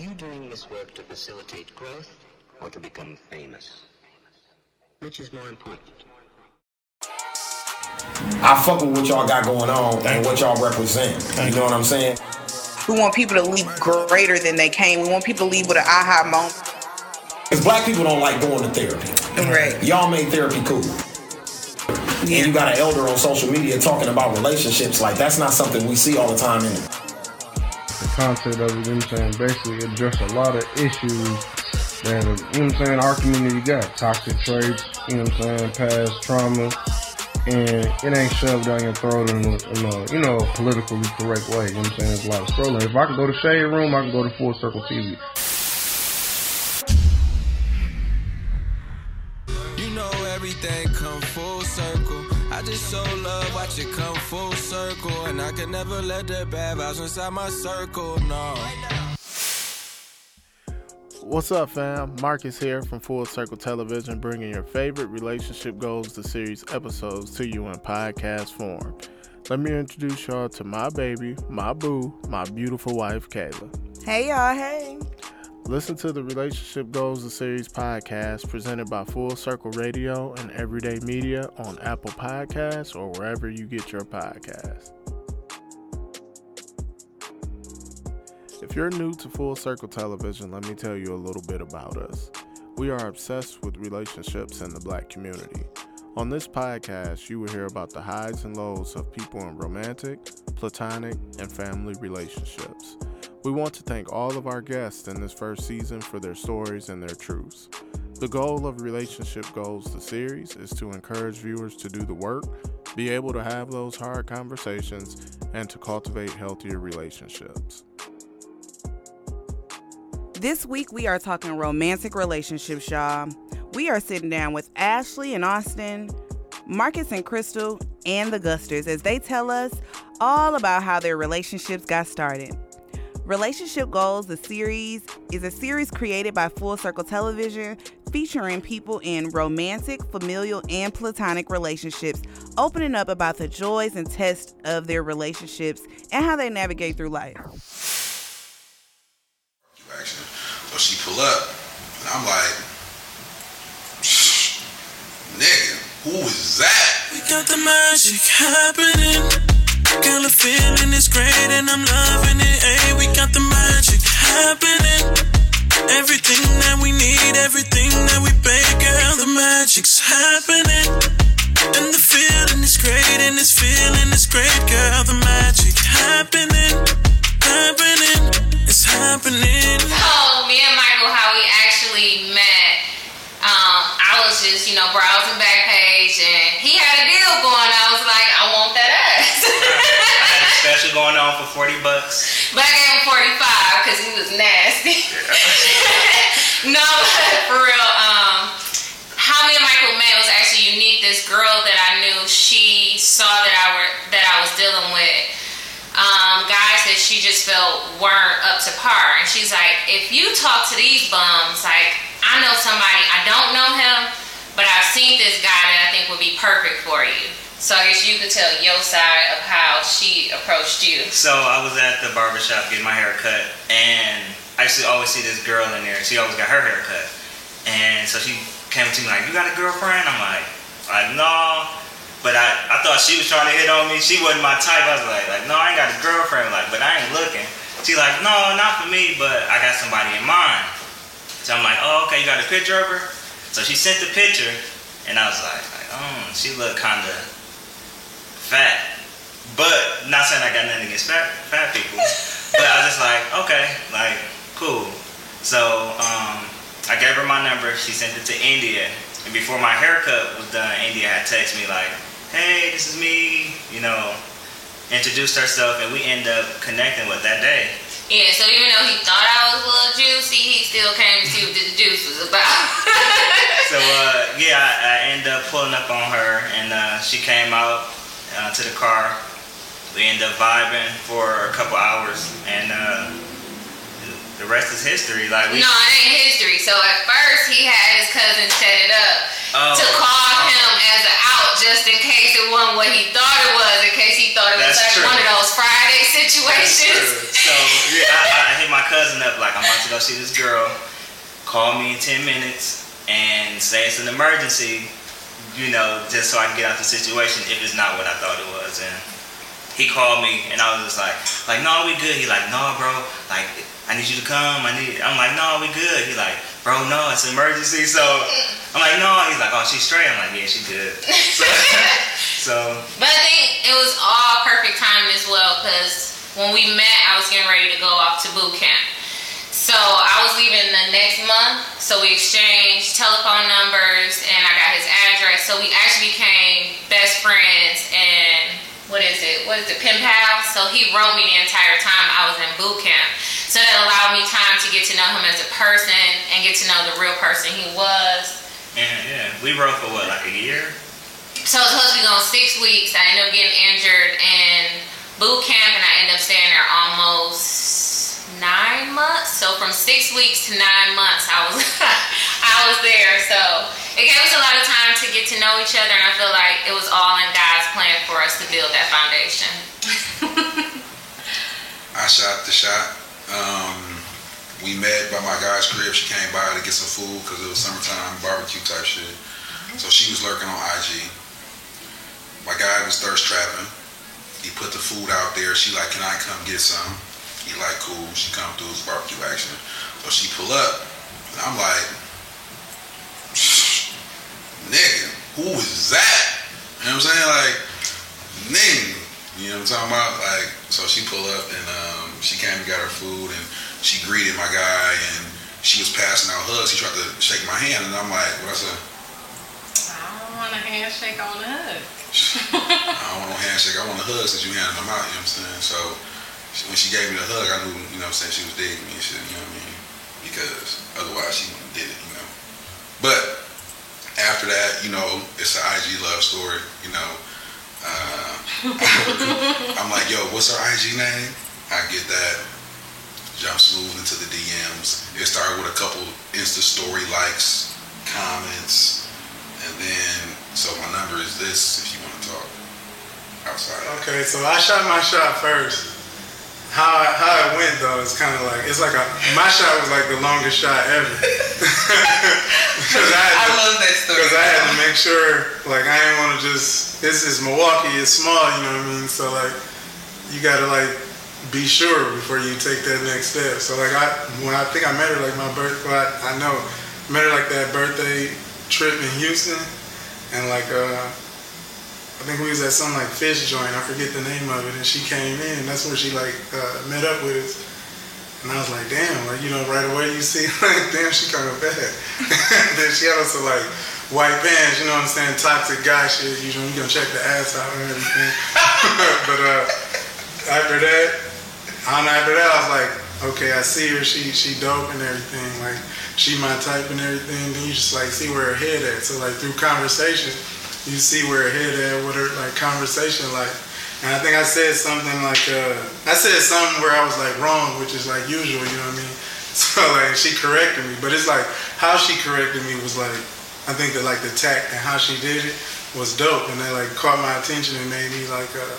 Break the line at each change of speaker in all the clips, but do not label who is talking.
Are you doing this work to facilitate growth or to become famous? Which is more important?
I fuck with what y'all got going on and what y'all represent. You know what I'm saying?
We want people to leave greater than they came. We want people to leave with an aha moment.
Because black people don't like going to therapy.
Right.
Y'all made therapy cool. And you got an elder on social media talking about relationships. Like, that's not something we see all the time in
the concept of it, you know what I'm saying, basically address a lot of issues that, you know what I'm saying, our community got. Toxic traits, you know what I'm saying, past trauma, and it ain't shoved down your throat in a, in a, you know, politically correct way. You know what I'm saying? There's a lot of scrolling. If I can go to Shade Room, I can go to Full Circle TV.
So love watch it come full circle, and I can never let the bad vibes inside my circle. No.
What's up, fam? Marcus here from Full Circle Television, bringing your favorite relationship goals to series episodes to you in podcast form. Let me introduce y'all to my baby, my boo, my beautiful wife, Kayla.
Hey, y'all. Hey.
Listen to the Relationship Goals to Series podcast presented by Full Circle Radio and Everyday Media on Apple Podcasts or wherever you get your podcasts. If you're new to Full Circle Television, let me tell you a little bit about us. We are obsessed with relationships in the black community. On this podcast, you will hear about the highs and lows of people in romantic, platonic, and family relationships. We want to thank all of our guests in this first season for their stories and their truths. The goal of Relationship Goals, the series, is to encourage viewers to do the work, be able to have those hard conversations, and to cultivate healthier relationships.
This week we are talking romantic relationships, y'all. We are sitting down with Ashley and Austin, Marcus and Crystal, and the Gusters as they tell us all about how their relationships got started. Relationship Goals, the series, is a series created by Full Circle Television featuring people in romantic, familial, and platonic relationships, opening up about the joys and tests of their relationships and how they navigate through life So
she pull up, and I'm like, nigga, who is that?
We got the magic happening. Girl, the feeling is great and I'm loving it. Hey, we got the magic happening. Everything that we need, everything that we girl, the magic's happening. And the feeling is great and this feeling is great, girl, the magic happening, happening. It's happening.
Oh, me and Michael, how we actually met. Um, I was just, you know, browsing Backpage, and
for forty bucks.
But I gave him forty five because he was nasty. no, for real. Um, how me and Michael met was actually unique. This girl that I knew, she saw that I were that I was dealing with um, guys that she just felt weren't up to par. And she's like, if you talk to these bums, like, I know somebody, I don't know him, but I've seen this guy that I think would be perfect for you. So I guess you could tell your side of how she approached you.
So I was at the barbershop getting my hair cut, and I used to always see this girl in there. She always got her hair cut. And so she came to me like, you got a girlfriend? I'm like, like no. But I, I thought she was trying to hit on me. She wasn't my type. I was like, like, no, I ain't got a girlfriend. Like, but I ain't looking. She's like, no, not for me, but I got somebody in mind. So I'm like, oh, okay, you got a picture of her? So she sent the picture, and I was like, like oh, she looked kind of not saying I got nothing against fat, fat people. but I was just like, okay, like, cool. So um, I gave her my number. She sent it to India. And before my haircut was done, India had texted me like, hey, this is me, you know, introduced herself, and we end up connecting with that day.
Yeah, so even though he thought I was a little juicy, he still came to see what the juice was about.
so, uh, yeah, I, I ended up pulling up on her, and uh, she came out uh, to the car. We end up vibing for a couple hours, and uh, the rest is history. Like we,
no, it ain't history. So at first he had his cousin set it up oh, to call oh. him as an out, just in case it wasn't what he thought it was. In case he thought it That's was like true. one of those Friday situations.
So yeah, I, I, hit my cousin up like I'm about to go see this girl. Call me in 10 minutes and say it's an emergency, you know, just so I can get out the situation if it's not what I thought it was. And he called me and I was just like, like, no, we good. He like, no, bro, like, I need you to come. I need. I'm like, no, we good. He like, bro, no, it's an emergency. So I'm like, no. He's like, oh, she's straight. I'm like, yeah, she good. So, so
But I think it was all perfect timing as well because when we met, I was getting ready to go off to boot camp. So I was leaving the next month. So we exchanged telephone numbers and I got his address. So we actually became best friends and what is it? What is it? Pen pals. So he wrote me the entire time I was in boot camp. So that allowed me time to get to know him as a person and get to know the real person he was.
and yeah, we wrote for what, like a year?
So I was supposed to be going six weeks. I ended up getting injured in boot camp, and I ended up staying there almost nine months. So from six weeks to nine months, I was I was there. So it gave us a lot of time to get to know each other, and I feel like it was all in God's plan for us to build that foundation.
I shot the shot. Um, we met by my guy's crib. She came by to get some food because it was summertime barbecue type shit. So she was lurking on IG. My guy was thirst trapping. He put the food out there. She like, can I come get some? He like, cool. She come through his barbecue action. So she pull up, and I'm like, nigga, who is that? You know what I'm saying? Like, nigga. You know what I'm talking about? Like, so she pull up and um, she came and got her food and she greeted my guy and she was passing out hugs. He tried to shake my hand and I'm like, what I said?
I don't want a handshake on a hug.
I don't want no handshake. I want a hug since you handed them out. You know what I'm saying? So she, when she gave me the hug, I knew, you know what I'm saying, she was digging me and shit. You know what I mean? Because otherwise she wouldn't did it. You know. But after that, you know, it's an IG love story. You know. Uh, I'm like, yo, what's her IG name? I get that. Jump smooth into the DMs. It started with a couple Insta story likes, comments, and then so my number is this if you want to talk outside.
Okay, so I shot my shot first. How how it went though is kind of like it's like a my shot was like the longest shot ever. Because I,
I love that story.
Because I had to make sure, like, I didn't want to just. This is Milwaukee. It's small, you know what I mean. So like, you gotta like be sure before you take that next step. So like, I when I think I met her like my birth. Well, I, I know met her like that birthday trip in Houston, and like uh, I think we was at some like fish joint. I forget the name of it, and she came in. That's where she like uh, met up with us. And I was like, damn, like, you know, right away you see, like, damn, she kind of bad. then she had also, like, white pants, you know what I'm saying, toxic guy shit. You know, you gonna check the ass out and everything. but uh, after that, know, after that, I was like, okay, I see her, she she dope and everything. Like, she my type and everything. Then you just, like, see where her head at. So, like, through conversation, you see where her head at, what her, like, conversation, like, and I think I said something like, uh, I said something where I was like wrong, which is like usual, you know what I mean? So like she corrected me, but it's like how she corrected me was like, I think that like the tact and how she did it was dope, and that like caught my attention and made me like, uh,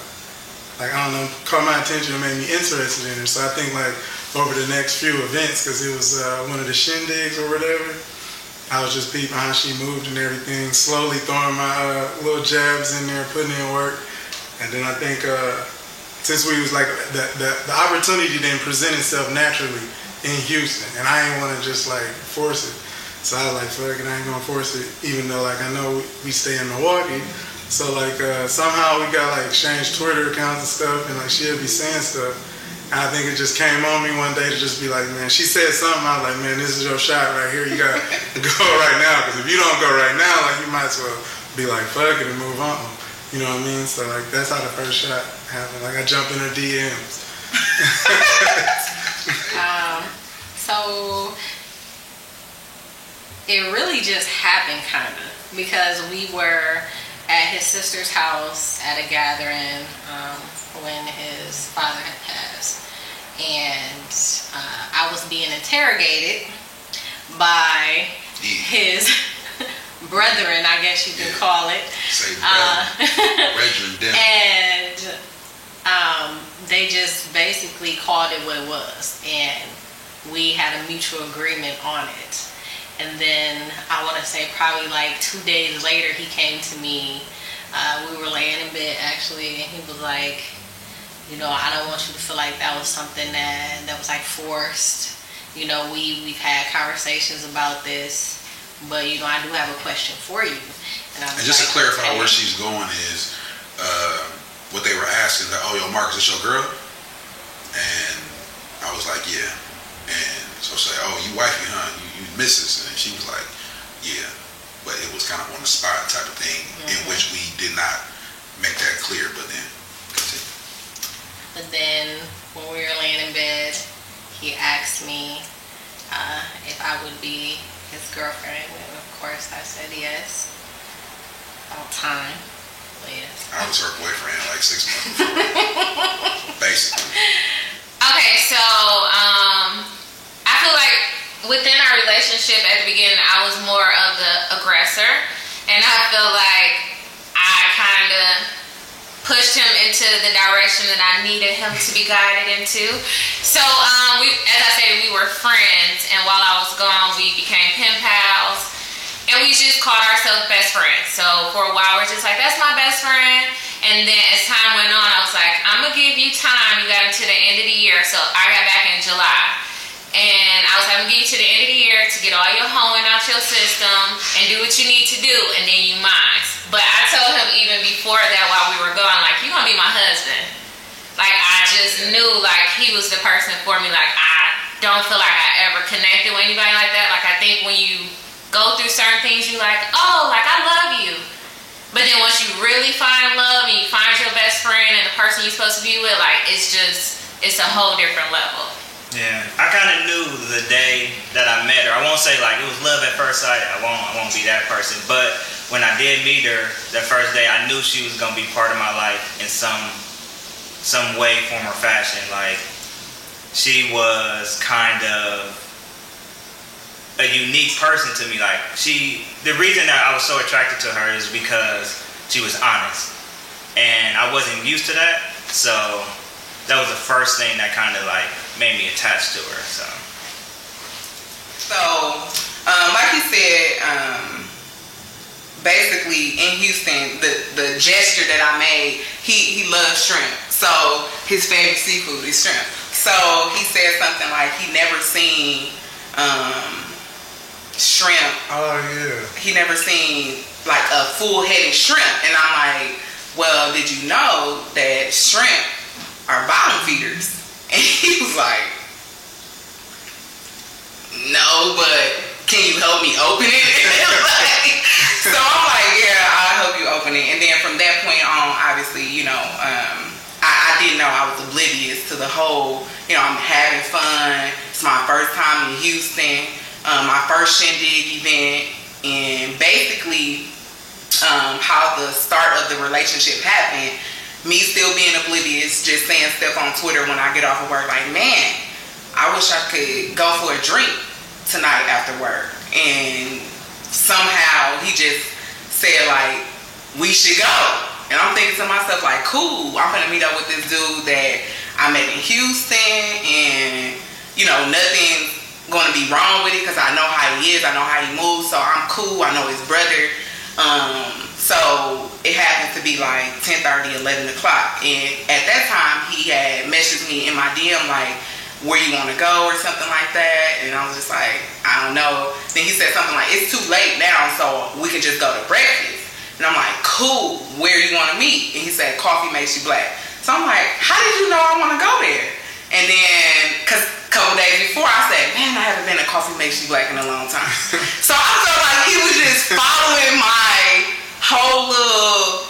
like I don't know, caught my attention and made me interested in her. So I think like over the next few events, because it was uh, one of the shindigs or whatever, I was just peeping how she moved and everything, slowly throwing my uh, little jabs in there, putting in work. And then I think uh, since we was like the, the, the opportunity didn't present itself naturally in Houston, and I didn't want to just like force it. So I was like, fuck it, I ain't gonna force it, even though like I know we stay in Milwaukee. So like uh, somehow we got like exchanged Twitter accounts and stuff, and like she'll be saying stuff. I think it just came on me one day to just be like, man, she said something. I was like, man, this is your shot right here. You gotta go right now, because if you don't go right now, like you might as well be like, fuck it and move on. You know what I mean? So like that's how the first shot happened. Like I jumped in her DMs.
Um, so it really just happened, kind of, because we were at his sister's house at a gathering um, when his father had passed, and uh, I was being interrogated by his brethren, I guess you can call it.
Say
Uh,
Brethren,
and um, they just basically called it what it was. And we had a mutual agreement on it. And then I want to say probably like two days later, he came to me. Uh, we were laying in bed actually, and he was like, you know, I don't want you to feel like that was something that that was like forced. You know, we we've had conversations about this, but you know, I do have a question for you.
And, and just like, to clarify okay. where she's going is, uh, what they were asking that, oh, yo, Marcus, is your girl? And I was like, yeah. And so say, oh, you wifey, huh? You, you missus? And she was like, yeah. But it was kind of on the spot type of thing mm-hmm. in which we did not make that clear. But then.
But then when we were laying in bed, he asked me uh, if I would be his girlfriend. And of course, I said yes. All time. yes.
I was her boyfriend like six months before. Basically.
Okay, so um, I feel like within our relationship at the beginning, I was more of the aggressor, and I feel like I kind of pushed him into the direction that I needed him to be guided into. So, um, we, as I said, we were friends, and while I was gone, we became pen pals, and we just called ourselves best friends. So for a while, we're just like, "That's my best friend." And then as time went on, I was like, "I'm gonna give you time." You got until the end of the year, so I got back in July. And I was having to get you to the end of the year to get all your hoeing out your system and do what you need to do, and then you mine. But I told him even before that while we were going, like, you're gonna be my husband. Like, I just knew, like, he was the person for me. Like, I don't feel like I ever connected with anybody like that. Like, I think when you go through certain things, you're like, oh, like, I love you. But then once you really find love and you find your best friend and the person you're supposed to be with, like, it's just, it's a whole different level.
Yeah, I kind of knew the day that I met her. I won't say like it was love at first sight. I won't. I won't be that person. But when I did meet her the first day, I knew she was gonna be part of my life in some some way, form, or fashion. Like she was kind of a unique person to me. Like she, the reason that I was so attracted to her is because she was honest, and I wasn't used to that. So that was the first thing that kind of like made me attached to her. So,
so um, like you said, um, basically in Houston, the the gesture that I made, he he loves shrimp. So his favorite seafood is shrimp. So he said something like he never seen um, shrimp.
Oh yeah.
He never seen like a full headed shrimp, and I'm like, well, did you know that shrimp are bottom feeders? And he was like, no, but can you help me open it? so I'm like, yeah, I'll help you open it. And then from that point on, obviously, you know, um, I, I, didn't know I was oblivious to the whole, you know, I'm having fun. It's my first time in Houston, um, my first shindig event. And basically, um, how the start of the relationship happened me still being oblivious, just saying stuff on Twitter when I get off of work, like, man, I wish I could go for a drink tonight after work. And somehow he just said, like, we should go. And I'm thinking to myself, like, cool, I'm gonna meet up with this dude that I met in Houston, and, you know, nothing's gonna be wrong with it because I know how he is, I know how he moves, so I'm cool, I know his brother. Um, so it happened to be like 10 30, 11 o'clock. And at that time, he had messaged me in my DM, like, where you want to go or something like that. And I was just like, I don't know. Then he said something like, it's too late now, so we can just go to breakfast. And I'm like, cool, where you want to meet? And he said, Coffee Makes You Black. So I'm like, how did you know I want to go there? And then, because a couple days before, I said, man, I haven't been to Coffee Makes You Black in a long time. so I felt like he was just following my whole little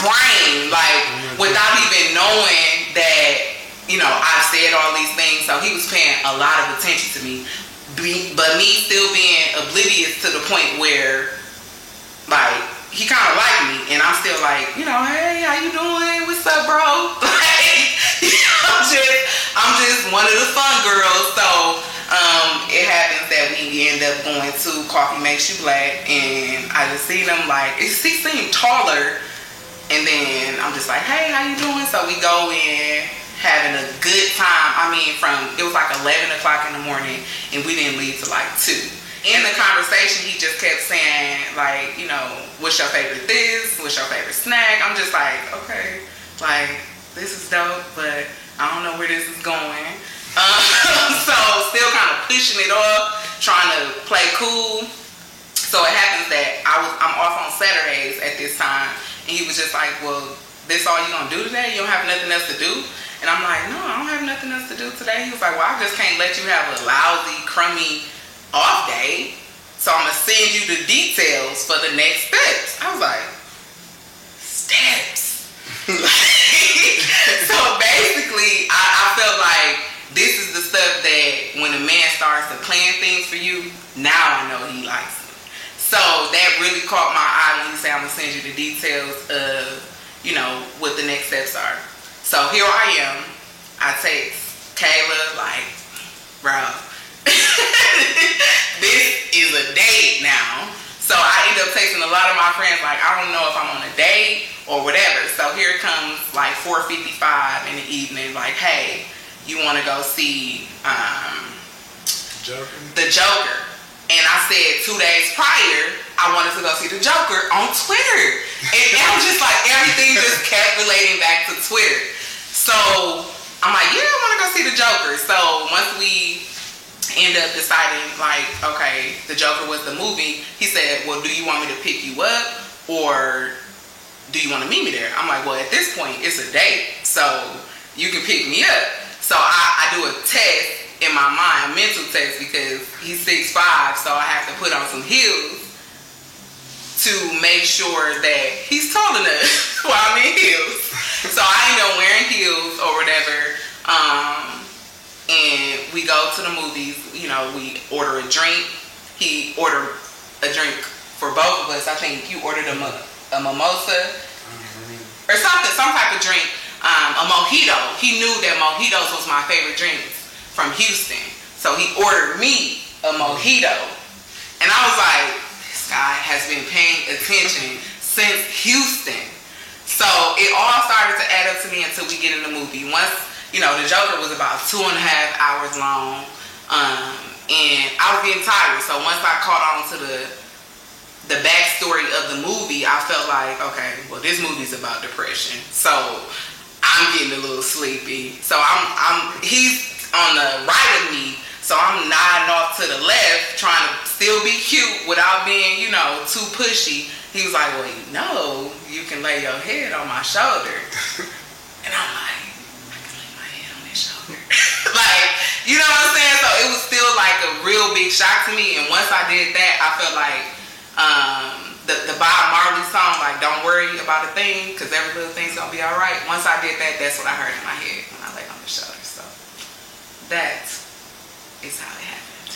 brain, like oh without even knowing that, you know, I've said all these things. So he was paying a lot of attention to me. but me still being oblivious to the point where, like, he kind of liked me, and I'm still like, you know, hey, how you doing? What's up, bro? Like, you know, I'm just, I'm just one of the fun girls. So um, it happens that we end up going to Coffee Makes You Black, and I just see them like he seemed taller, and then I'm just like, hey, how you doing? So we go in, having a good time. I mean, from it was like 11 o'clock in the morning, and we didn't leave till like two. In the conversation, he just kept saying like, you know, what's your favorite this? What's your favorite snack? I'm just like, okay, like this is dope, but I don't know where this is going. Um, so still kind of pushing it off, trying to play cool. So it happens that I was I'm off on Saturdays at this time, and he was just like, well, this all you gonna do today? You don't have nothing else to do? And I'm like, no, I don't have nothing else to do today. He was like, well, I just can't let you have a lousy, crummy off day. So I'm gonna send you the details for the next steps. I was like, steps. so basically, I, I felt like this is the stuff that when a man starts to plan things for you, now I know he likes it. So that really caught my eye when he said, I'm gonna send you the details of, you know, what the next steps are. So here I am. I text Kayla like, bro, this is a date now. So I end up texting a lot of my friends like, I don't know if I'm on a date or whatever. So here comes like 4:55 in the evening, like, hey, you want to go see um,
Joker.
the Joker? And I said two days prior, I wanted to go see the Joker on Twitter. And I was just like, everything just kept relating back to Twitter. So I'm like, yeah, I want to go see the Joker. So once we end up deciding, like, okay, the Joker was the movie, he said, well, do you want me to pick you up or do you want to meet me there? I'm like, well, at this point, it's a date. So you can pick me up. So I, I do a test in my mind, a mental test, because he's 6'5, so I have to put on some heels to make sure that he's tall enough while I'm in heels. So I end up wearing heels or whatever. Um, and we go to the movies, you know, we order a drink. He ordered a drink for both of us. I think you ordered a, mo- a mimosa or something, some type of drink, um, a mojito. He knew that mojitos was my favorite drinks from Houston. So he ordered me a mojito. And I was like, this guy has been paying attention since Houston. So it all started to add up to me until we get in the movie. Once, you know, the Joker was about two and a half hours long. Um, and I was getting tired. So once I caught on to the the backstory of the movie, I felt like, okay, well, this movie's about depression. So I'm getting a little sleepy. So I'm, I'm, he's on the right of me. So I'm nodding off to the left, trying to still be cute without being, you know, too pushy. He was like, well, you know, you can lay your head on my shoulder. and I'm like, I can lay my head on his shoulder. like, you know what I'm saying? So it was still like a real big shock to me. And once I did that, I felt like um, the, the Bob Marley song, like, don't worry about a thing, because every little thing's going to be all right. Once I did that, that's what I heard in my head when I lay on his shoulder. That is how it happened.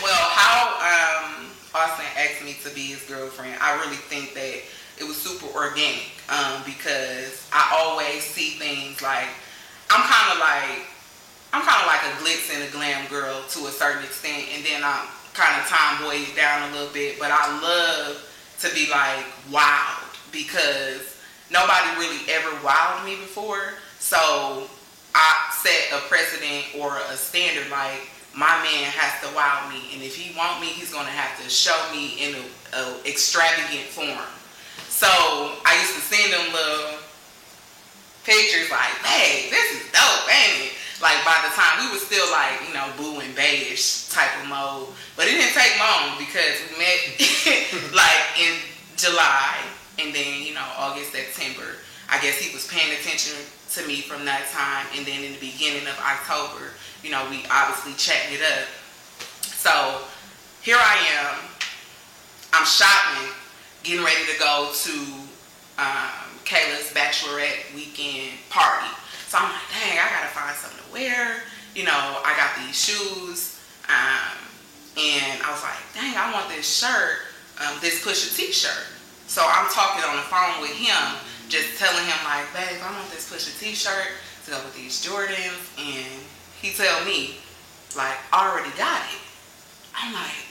well, how um, Austin asked me to be his girlfriend, I really think that it was super organic um, because I always see things like, I'm kind of like, I'm kind of like a glitz and a glam girl to a certain extent, and then I'm kind of tomboy it down a little bit, but I love to be like wild because nobody really ever wowed me before. So I a precedent or a standard like my man has to wow me, and if he want me, he's gonna have to show me in a, a extravagant form. So I used to send them little pictures like, hey, this is dope, ain't it? Like by the time we were still like, you know, boo and beige type of mode. But it didn't take long because we met like in July and then, you know, August, September. I guess he was paying attention to me from that time and then in the beginning of October, you know, we obviously chatting it up. So here I am. I'm shopping, getting ready to go to um, Kayla's bachelorette weekend party. So I'm like, dang, I gotta find something to wear. You know, I got these shoes. Um, and I was like, dang, I want this shirt, um, this Pusha T-shirt. So I'm talking on the phone with him, just telling him like, babe, I want this Pusha T-shirt to go with these Jordans. And he tell me, like, I already got it. I'm like,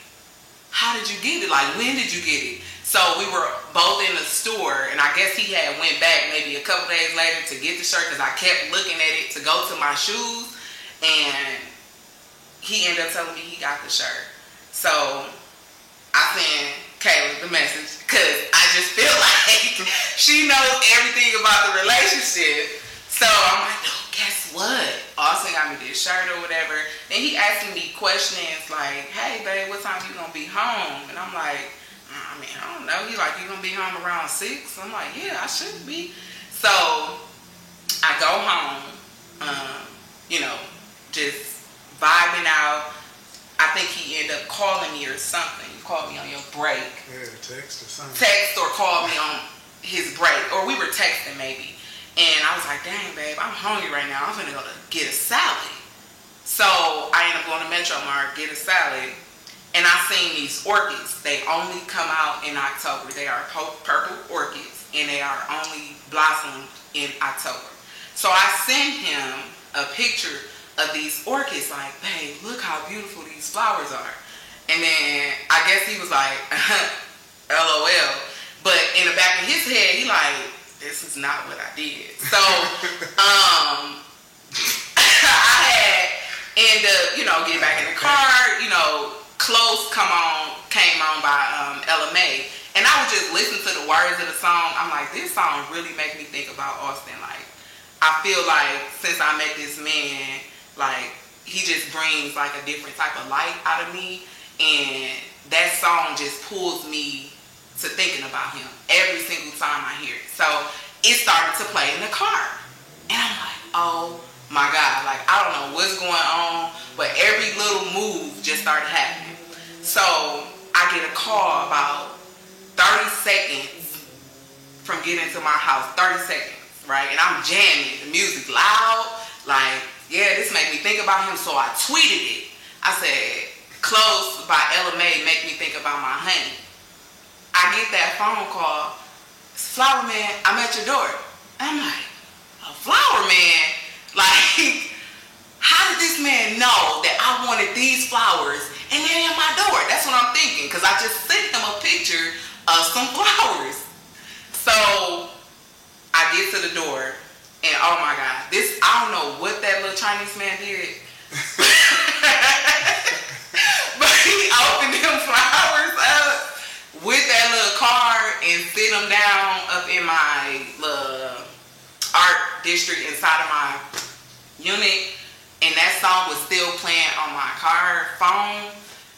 how did you get it? Like, when did you get it? So we were both in the store, and I guess he had went back maybe a couple days later to get the shirt because I kept looking at it to go to my shoes, and he ended up telling me he got the shirt. So I sent Kayla the message because I just feel like she knows everything about the relationship. So I'm like, no, guess what? Austin got me this shirt or whatever. And he asking me questions like, hey, babe, what time you gonna be home? And I'm like, I mean, I don't know. He like, you gonna be home around six? I'm like, yeah, I should be. So I go home, um, you know, just vibing out. I think he ended up calling me or something. Called me on your break.
Yeah, text or something.
Text or called me on his break. Or we were texting maybe. And I was like, dang, babe, I'm hungry right now. I'm gonna go to get a salad. So I ended up going to Metro Mart, get a salad and I seen these orchids. They only come out in October. They are purple orchids, and they are only blossomed in October. So I sent him a picture of these orchids, like, babe, look how beautiful these flowers are. And then I guess he was like, LOL. But in the back of his head, he like, this is not what I did. So um, I had end up, you know, get back in the car, you know, Close Come On came on by um, Ella Mai. And I would just listen to the words of the song. I'm like, this song really make me think about Austin. Like, I feel like since I met this man, like, he just brings like a different type of light out of me. And that song just pulls me to thinking about him every single time I hear it. So it started to play in the car. And I'm like, oh my God. Like, I don't know what's going on, but every little move just started happening. So I get a call about 30 seconds from getting to my house. 30 seconds, right? And I'm jamming. The music loud. Like, yeah, this made me think about him. So I tweeted it. I said, close by Ella Mai make me think about my honey. I get that phone call. Flower man, I'm at your door. I'm like, a flower man? Like, how did this man know that I wanted these flowers and they're at my door. That's what I'm thinking because I just sent him a picture of some flowers. So I get to the door and oh my God, this, I don't know what that little Chinese man did. he opened them flowers up with that little card and sit them down up in my little art district inside of my unit and that song was still playing on my car phone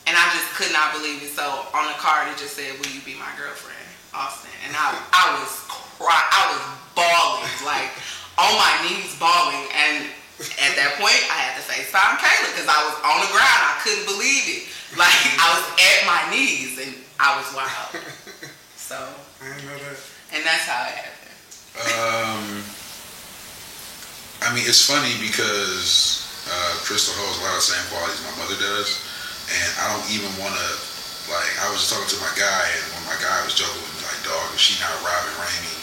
and I just could not believe it. So on the card, it just said, "Will you be my girlfriend, Austin?" And I, I was cry, I was bawling, like on my knees, bawling. And at that point, I had to FaceTime Kayla because I was on the ground. I couldn't believe it. Like I was at my knees, and I was wild. So.
I didn't know that.
And that's how it happened.
Um, I mean, it's funny because uh, Crystal holds a lot of the same qualities my mother does and I don't even want to like. I was talking to my guy, and when my guy was joking with me, like, "Dog, if she not Robin Rainey,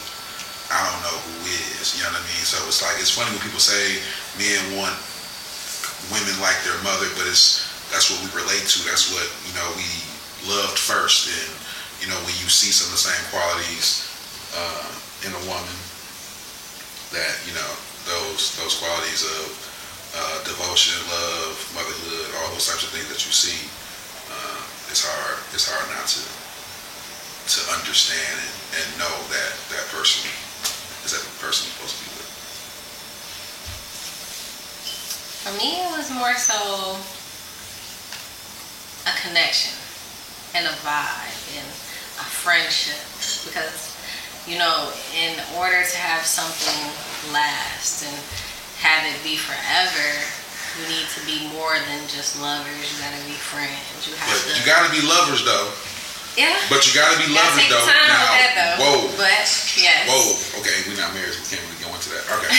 I don't know who is." You know what I mean? So it's like it's funny when people say men want women like their mother, but it's that's what we relate to. That's what you know we loved first, and you know when you see some of the same qualities uh, in a woman, that you know those those qualities of uh, devotion, love, motherhood, all those types of things that you see, uh, it's hard. It's hard not to to understand and, and know that that person is that the person you're supposed to be with.
For me, was more so a connection and a vibe and a friendship because you know in order to have something last and have it be forever, you need to be more than just lovers. You gotta be friends. You have
but
to.
You gotta be lovers though.
Yeah.
But you gotta be lovers
take
though. Now,
that, though.
whoa.
But yes.
Whoa. Okay, we're not married, so we can't really go into that. Okay.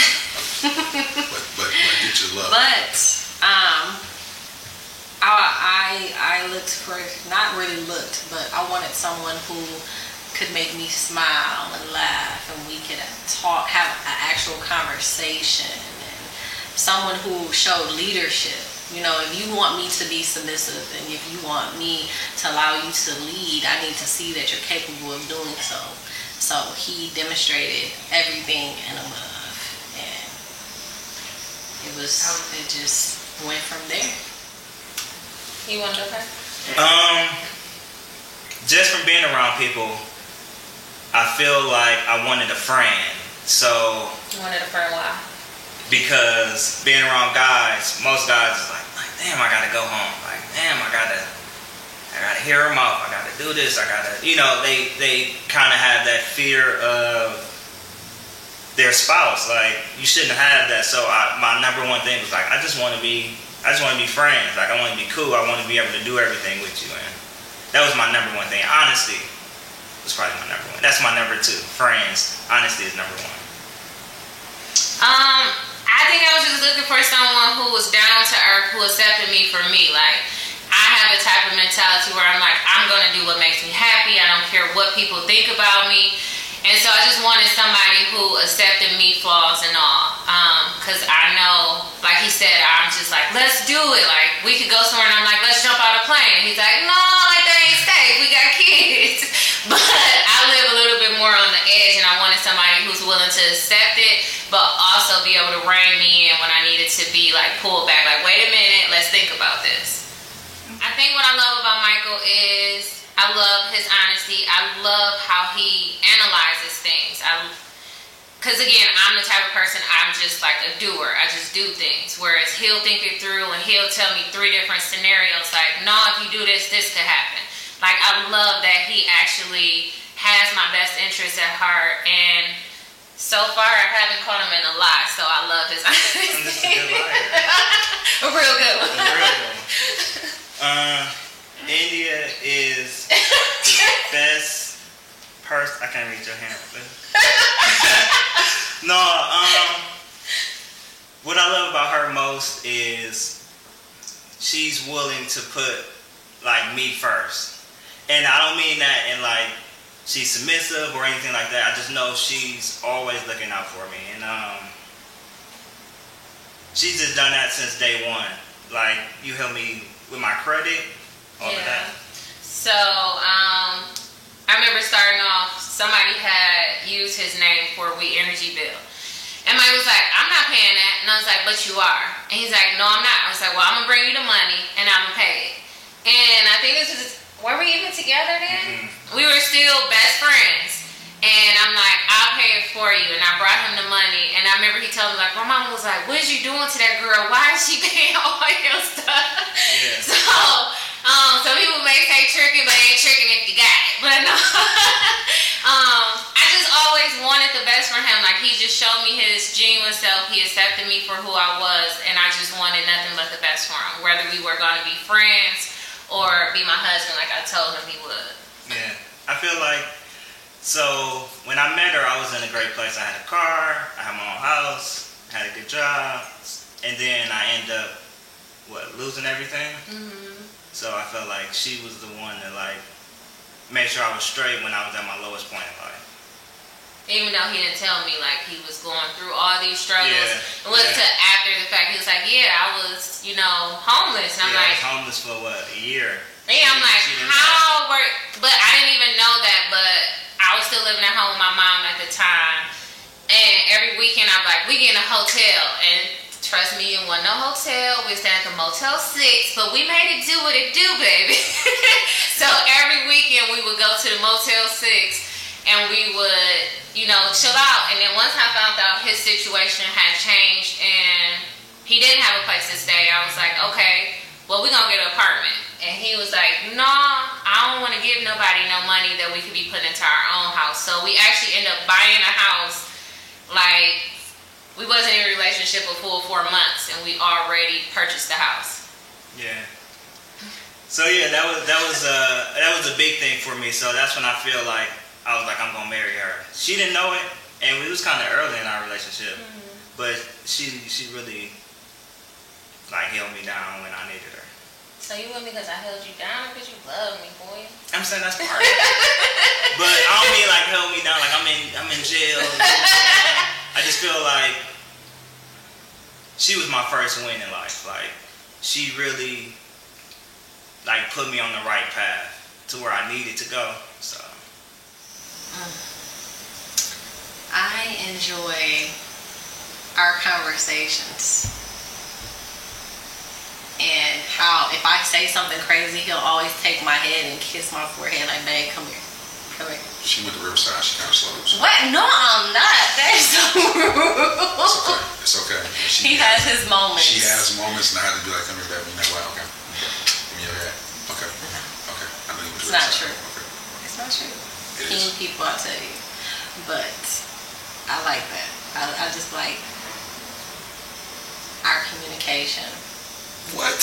but, but but get your love.
But um. I, I I looked for not really looked, but I wanted someone who could make me smile and laugh, and we could talk, have an actual conversation, and someone who showed leadership You know, if you want me to be submissive and if you want me to allow you to lead, I need to see that you're capable of doing so. So he demonstrated everything and above. And it was, it just went from there.
You want to go first?
Um, just from being around people, I feel like I wanted a friend. So
You wanted a friend why?
because being around guys, most guys is like, like, damn, I gotta go home. Like, damn, I gotta, I gotta hear them out. I gotta do this. I gotta, you know, they they kind of have that fear of their spouse. Like, you shouldn't have that. So I, my number one thing was like, I just want to be, I just want to be friends. Like, I want to be cool. I want to be able to do everything with you. And that was my number one thing. Honesty was probably my number one. That's my number two. Friends. Honesty is number one.
Um, I think I was just looking for someone who was down to earth, who accepted me for me. Like, I have a type of mentality where I'm like, I'm gonna do what makes me happy. I don't care what people think about me. And so I just wanted somebody who accepted me, flaws and all. Um, cause I know, like he said, I'm just like, let's do it. Like we could go somewhere and I'm like, let's jump out a plane. He's like, no, like that ain't safe. We got kids. But I live a little bit more on the edge and I wanted somebody who's willing to accept it, but also be able to rein me in when I needed to be like pulled back. Like, wait a minute, let's think about this. I think what I love about Michael is I love his honesty. I love how he analyzes things. I, cause again, I'm the type of person I'm just like a doer. I just do things. Whereas he'll think it through and he'll tell me three different scenarios. Like, no, if you do this, this could happen. Like, I love that he actually has my best interest at heart. And so far, I haven't caught him in a lie. So I love his honesty. a real good one.
A real one. Uh, India is the best person. I can't read your hand. No, um, what I love about her most is she's willing to put like me first, and I don't mean that in like she's submissive or anything like that. I just know she's always looking out for me, and um, she's just done that since day one. Like you help me with my credit, all of that.
So, um, I remember starting off, somebody had used his name for a We Energy bill. And Mike was like, I'm not paying that. And I was like, but you are. And he's like, no, I'm not. I was like, well, I'm going to bring you the money and I'm going to pay it. And I think this was, were we even together then? We were still best friends. And I'm like, I'll pay it for you. And I brought him the money. And I remember he told me, like, my mom was like, what is you doing to that girl? Why is she paying all your stuff? So, um, some people may say tricking, but ain't tricking if you got it. But no. um, I just always wanted the best for him. Like, he just showed me his genuine self. He accepted me for who I was. And I just wanted nothing but the best for him. Whether we were going to be friends or be my husband, like I told him he would.
Yeah, I feel like so when I met her, I was in a great place. I had a car, I had my own house, had a good job, and then I end up what losing everything.
Mm-hmm.
So I felt like she was the one that like made sure I was straight when I was at my lowest point in life.
Even though he didn't tell me like he was going through all these struggles.
Yeah,
It wasn't
yeah.
till after the fact he was like, Yeah, I was, you know, homeless. And I'm
yeah, I
like,
was homeless for what a year.
Yeah, I'm like, how were, but I didn't even know that, but I was still living at home with my mom at the time. And every weekend I'm like, we get in a hotel. And trust me, it wasn't no hotel. We stayed at the Motel 6, but we made it do what it do, baby. so every weekend we would go to the Motel 6 and we would, you know, chill out. And then once I found out his situation had changed and he didn't have a place to stay, I was like, okay, well, we're gonna get an apartment. And he was like, no, I don't wanna give nobody no money that we could be putting into our own house. So we actually ended up buying a house, like, we wasn't in a relationship a full four months and we already purchased the house.
Yeah. So yeah, that was that was uh that was a big thing for me. So that's when I feel like I was like I'm gonna marry her. She didn't know it, and it was kind of early in our relationship, but she she really like held me down when I needed her.
So you with me because I held you down because you love me, boy.
I'm saying that's part but I don't mean like held me down like I'm in I'm in jail. I just feel like she was my first win in life. Like she really like put me on the right path to where I needed to go. So mm.
I enjoy our conversations and how if I say something crazy, he'll always take my head and kiss my forehead like, "Babe, come here, come here."
She went to Riverside. She kind of slow. So
What? No, I'm not. That's so rude.
it's okay. She
He has his moments.
She has moments, and I had to be like, "Come here, baby." Know what? Okay. okay. Give me your hat. Okay. Okay. I know you
It's not true.
Okay.
It's not true.
It
King
is.
people, I tell you. But I like that. I, I just like our communication.
What?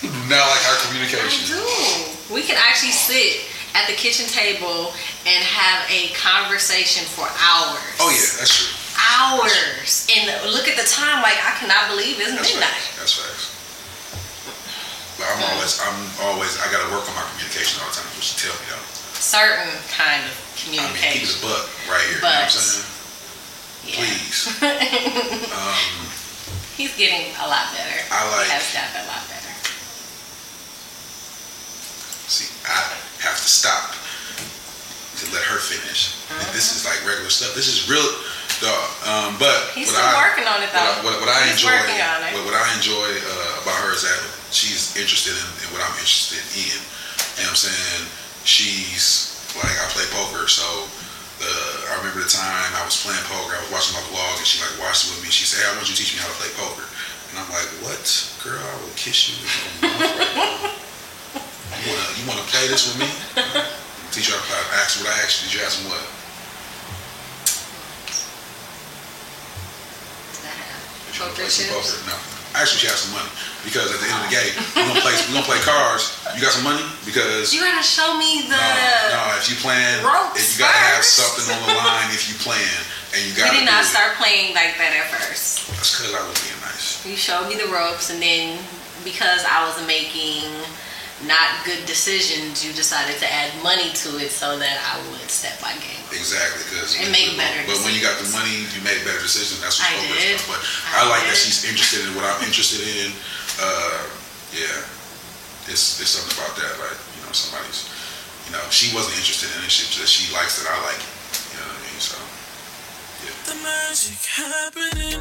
You do not like our communication.
I do. We can actually sit at the kitchen table and have a conversation for hours.
Oh yeah, that's true.
Hours. And look at the time, like I cannot believe it's
That's
midnight.
facts. That's facts. But I'm always, I'm always, I gotta work on my communication all the time. What she tell me though.
Certain kind of communication.
I mean, keep a buck right here. You know what I'm saying?
Yeah.
Please. um,
He's getting a lot better.
I like-
He has gotten a lot better.
see, I have to stop to let her finish. This is like regular stuff. This is real, dog. Um, but
He's
what
still
I,
working on it, though.
What, I- what, what I enjoy,
working on it.
what, what I enjoy uh, about her is that she's interested in, in what I'm interested in. You know what I'm saying? She's like I play poker, so uh, I remember the time I was playing poker. I was watching my vlog, and she like watched it with me. She said, "Hey, I want you to teach me how to play poker." And I'm like, "What, girl? I will kiss you with your mouth right now. You wanna, you wanna play this with me?" Teach you how to play. I asked what I asked you. Did you ask what? Did you wanna play some poker? No. Actually, she has some money because at the end of the game, we're gonna play. We're gonna play cards. You got some money because
You gotta show me the.
no, no. If you plan,
ropes
if you gotta have something on the line. If you playing, and you
We
gotta
did not
it.
start playing like that at first.
That's because I was being nice.
You showed me the ropes, and then because I was making not good decisions, you decided to add money to it so that I would step my game.
Exactly, because
And make better
But when you got the money, you make better decisions. That's what
I
poker
did.
is. But
I
I, like that she's interested in what I'm interested in. Uh, yeah, it's it's something about that. Like you know, somebody's, you know, she wasn't interested in it. She just she likes that I like it. You know what I mean? So yeah.
The magic happening.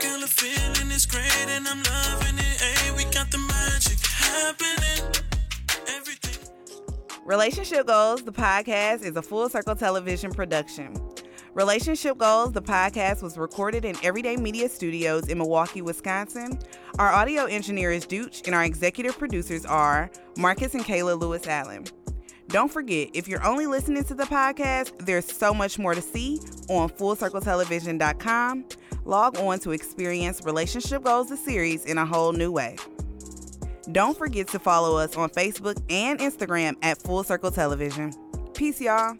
Girl, the feeling is great and I'm loving it. Hey, we got the magic happening.
Relationship Goals, the podcast, is a full circle television production. Relationship Goals, the podcast, was recorded in Everyday Media Studios in Milwaukee, Wisconsin. Our audio engineer is Dooch, and our executive producers are Marcus and Kayla Lewis Allen. Don't forget, if you're only listening to the podcast, there's so much more to see on FullCircleTelevision.com. Log on to experience Relationship Goals, the series, in a whole new way. Don't forget to follow us on Facebook and Instagram at Full Circle Television. Peace, y'all.